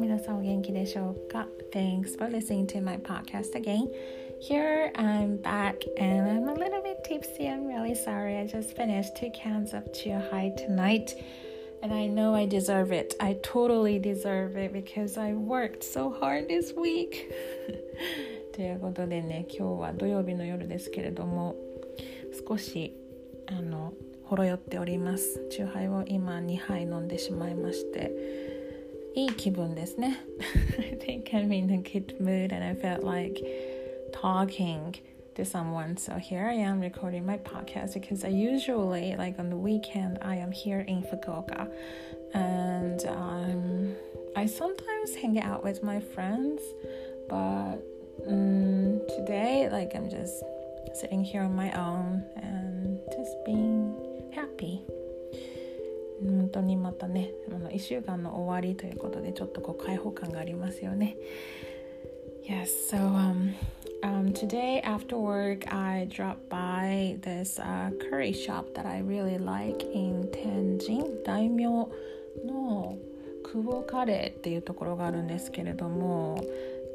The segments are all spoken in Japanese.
皆さんお元気でしょうか Thanks for listening to my podcast again. Here I'm back and I'm a little bit tipsy. I'm really sorry. I just finished two cans of Chia tonight. And I know I deserve it. I totally deserve it because I worked so hard this week. ということでね、今日は土曜日の夜ですけれども、少しあのほろ酔っております。チューハイを今2杯飲んでしまいまして、 いい気分ですね。I think I'm in a good mood and I felt like talking to someone. So here I am recording my podcast because I usually, like on the weekend, I am here in Fukuoka and um, I sometimes hang out with my friends, but um, today, like, I'm just sitting here on my own and just being happy. 当にまたねあの1週間の終わりということでちょっとこう開放感がありますよね。Yes, so um, um, today after work, I dropped by this uh, curry shop that I really like in Tenjin, 大名の久保カレーっていうところがあるんですけれども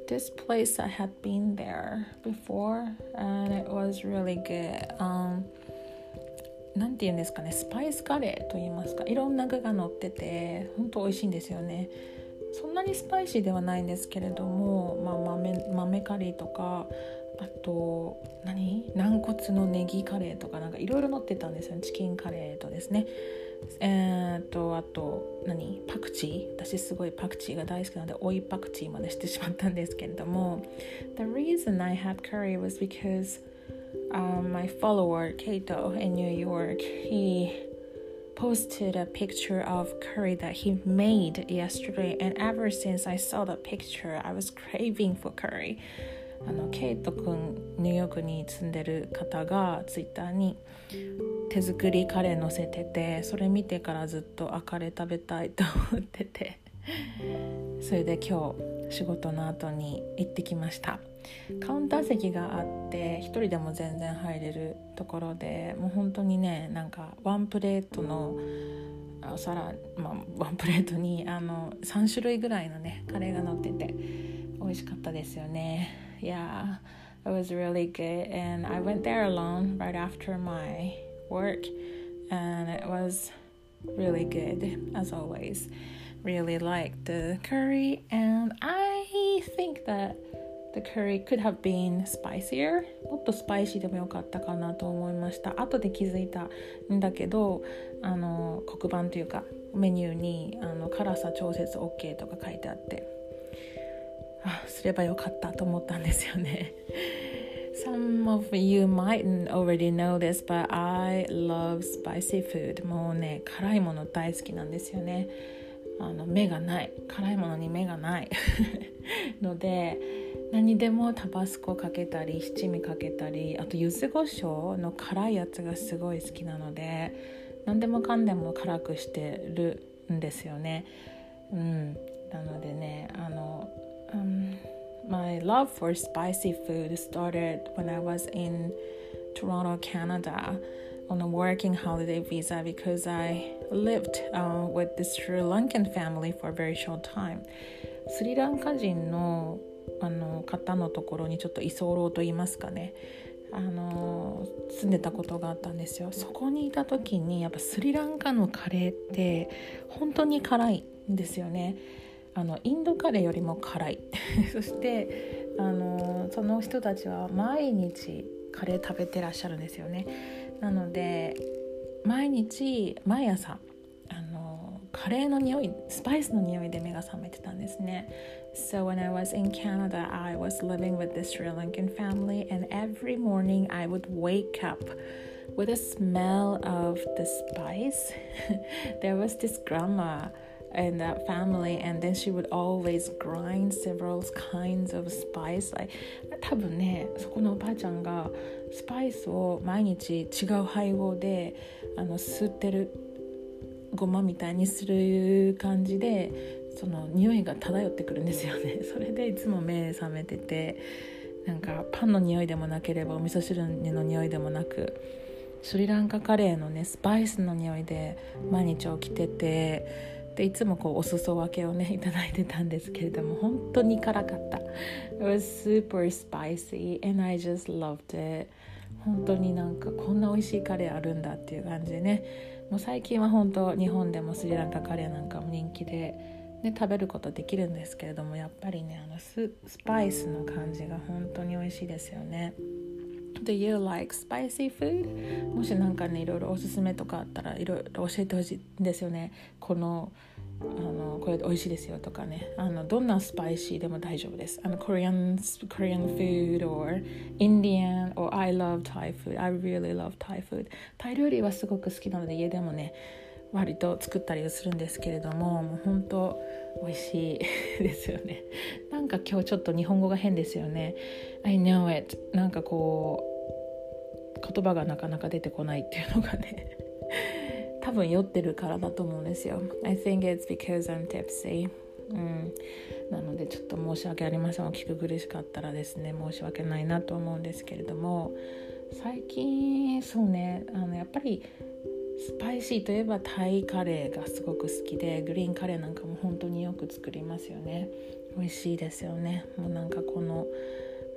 This place I had been there before and it was really good、um, なんて言うんですかねスパイスカレーと言いますかいろんな具が乗ってて本当美味しいんですよね。そんなにスパイシーではないんですけれども、まあ、豆豆カリーとかあと何？軟骨のネギカレーとかなんかいろいろ乗ってたんですよチキンカレーとですね。えー、とあと何？パクチー。私すごいパクチーが大好きなので追いパクチーまでしてしまったんですけれども。The reason I had curry was because、um, my follower Kato in New York he posted a picture of curry that he made yesterday, and ever since I saw the picture, I was craving for curry. あのケイト君ニューヨークに住んでる方がツイッターに手作りカレー載せててそれ見てからずっとあカレー食べたいと思ってて それで今日仕事の後に行ってきました。カウンター席があって1人でも全然入れるところでもう本当にねなんかワンプレートのお皿、まあ、ワンプレートにあの3種類ぐらいのねカレーが乗ってて美味しかったですよね。Yeah it was really good and I went there alone right after my work and it was really good as always. Really liked the curry and I think that the curry could have been spicier もっとスパイシーでもよかったかなと思いました後で気づいたんだけどあの黒板というかメニューにあの辛さ調節 OK とか書いてあってあすればよかったと思ったんですよね Some of you might already know this, but I love spicy food. もうね、辛いもの大好きなんですよね。あの目がない辛いものに目がない ので何でもタバスコかけたり七味かけたりあと柚子胡椒の辛いやつがすごい好きなので何でもかんでも辛くしてるんですよね。うん、なのでねあの、um, My love for spicy food started when I was in Toronto, Canada. On a working holiday visa because I lived、uh, with this Sri Lankan family for a very short time. スリランカ人のあの方のところにちょっと居候と言いますかね。あの住んでたことがあったんですよ。そこにいた時にやっぱスリランカのカレーって本当に辛いんですよね。あのインドカレーよりも辛い。そしてあのその人たちは毎日カレー食べてらっしゃるんですよね。なので毎日毎朝あのカレーの匂いスパイスの匂いで目が覚めてたんですね So when I was in Canada I was living with this Sri Lankan family and every morning I would wake up with a smell of the spice there was this grandma in that family and then she would always grind several kinds of spice like 多分ねそこのおばあちゃんがスパイスを毎日違う配合であの吸ってるごまみたいにする感じでその匂いが漂ってくるんですよね。それでいつも目覚めててなんかパンの匂いでもなければお味噌汁の匂いでもなくスリランカカレーのねスパイスの匂いで毎日起きててでいつもこうお裾分けをねいただいてたんですけれども本当に辛かった。It was super spicy and I just loved it. 本当になんかこんな美味しいカレーあるんだっていう感じでね。もう最近は本当日本でもスリランカカレーなんかも人気で、ね、食べることできるんですけれどもやっぱりねあのススパイスの感じが本当に美味しいですよね。Do you like spicy food? もし何かねいろいろおすすめとかあったらいろいろ教えてほしいんですよね。このあのこれ美味しいですよとかね。あのどんなスパイシーでも大丈夫です。あの Korean, Korean food or Indian or I love Thai food. I really love Thai food. タイ料理はすごく好きなので家でもね割と作ったりするんですけれどももう本当美味しいですよね。なんか今日ちょっと日本語が変ですよね。I know it. なんかこう言葉がなかなか出てこないっていうのがね。多分酔ってるからだと思うんですよ。I think it's because I'm tipsy. うん、なのでちょっと申し訳ありません。お聞く苦しかったらですね。申し訳ないなと思うんですけれども。最近そうね。あのやっぱりスパイシーといえばタイカレーがすごく好きでグリーンカレーなんかも本当によく作りますよね。美味しいですよね。もうなんかこの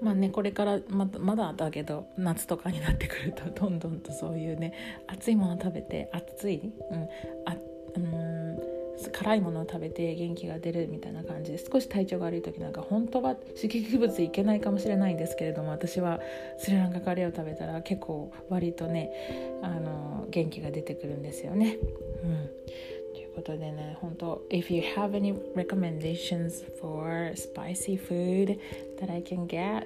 まあねこれからままだだけど夏とかになってくるとどんどんとそういうね熱いもの食べて熱い、うん、あうん辛いものを食べて元気が出るみたいな感じで少し体調が悪い時なんか本当は刺激物いけないかもしれないんですけれども私はスリランカカレーを食べたら結構割とねあの元気が出てくるんですよね。うんということでね、本当 If you have any recommendations for spicy food that I can get,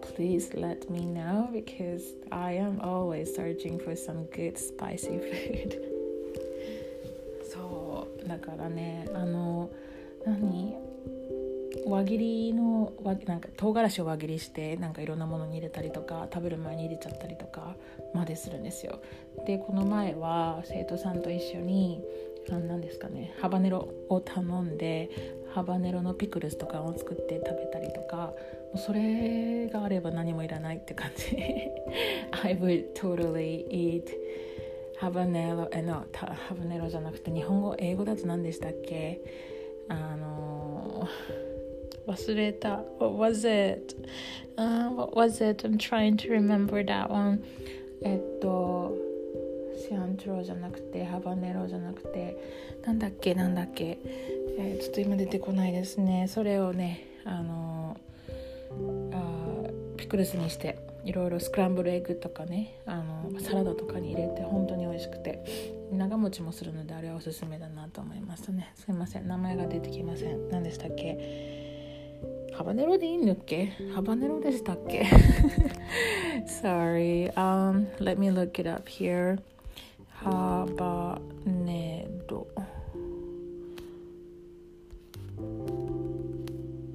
please let me know because I am always searching for some good spicy food. だからねあの何？輪切りのなんか唐辛子を輪切りしてなんかいろんなものに入れたりとか食べる前に入れちゃったりとかまでするんですよ。でこの前は生徒さんと一緒に何ですかねハバネロを頼んでハバネロのピクルスとかを作って食べたりとかもうそれがあれば何もいらないって感じ I would totally eat ハバネロえのハバネロじゃなくて日本語英語だと何でしたっけ？あの忘れた。What was it?、Uh, what was it? I'm trying to remember that one. えっとシアンチロじゃなくてハバネロじゃなくてなんだっけ？なんだっけ、えー、ちょっと今出てこないですね。それをねあのあピクルスにして。いろいろスクランブルエッグとかねあのサラダとかに入れて本当に美味しくて長持ちもするのであれはおすすめだなと思いますね。すいません。名前が出てきません。何でしたっけ？ハバネロでいいんだっけ？ハバネロでしたっけ？Sorry. Um let me look it up here. ハバネロ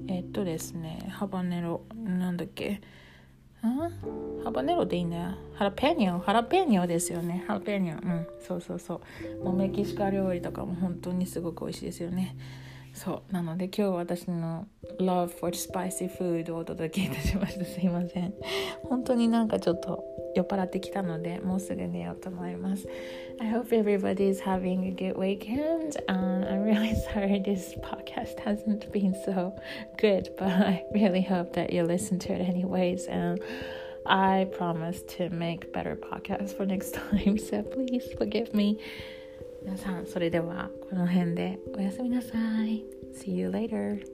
えっとですねハバネロ。なんだっけ？ハバネロでいいんだよ。ハラペニョ、ハラペニョですよね。ハラペニョ。うん、そうそうそう。もうメキシカ料理とかも本当にすごく美味しいですよね。そうなので今日私の Love for Spicy Food をお届けいたしましたすいません本当になんかちょっと酔っ払ってきたのでもうすぐ寝ようと思います I hope everybody is having a good weekend and I'm really sorry this podcast hasn't been so good but I really hope that you listen to it anyways and I promise to make better podcasts for next time so please forgive me 皆さんそれではこの辺でおやすみなさい。See you later.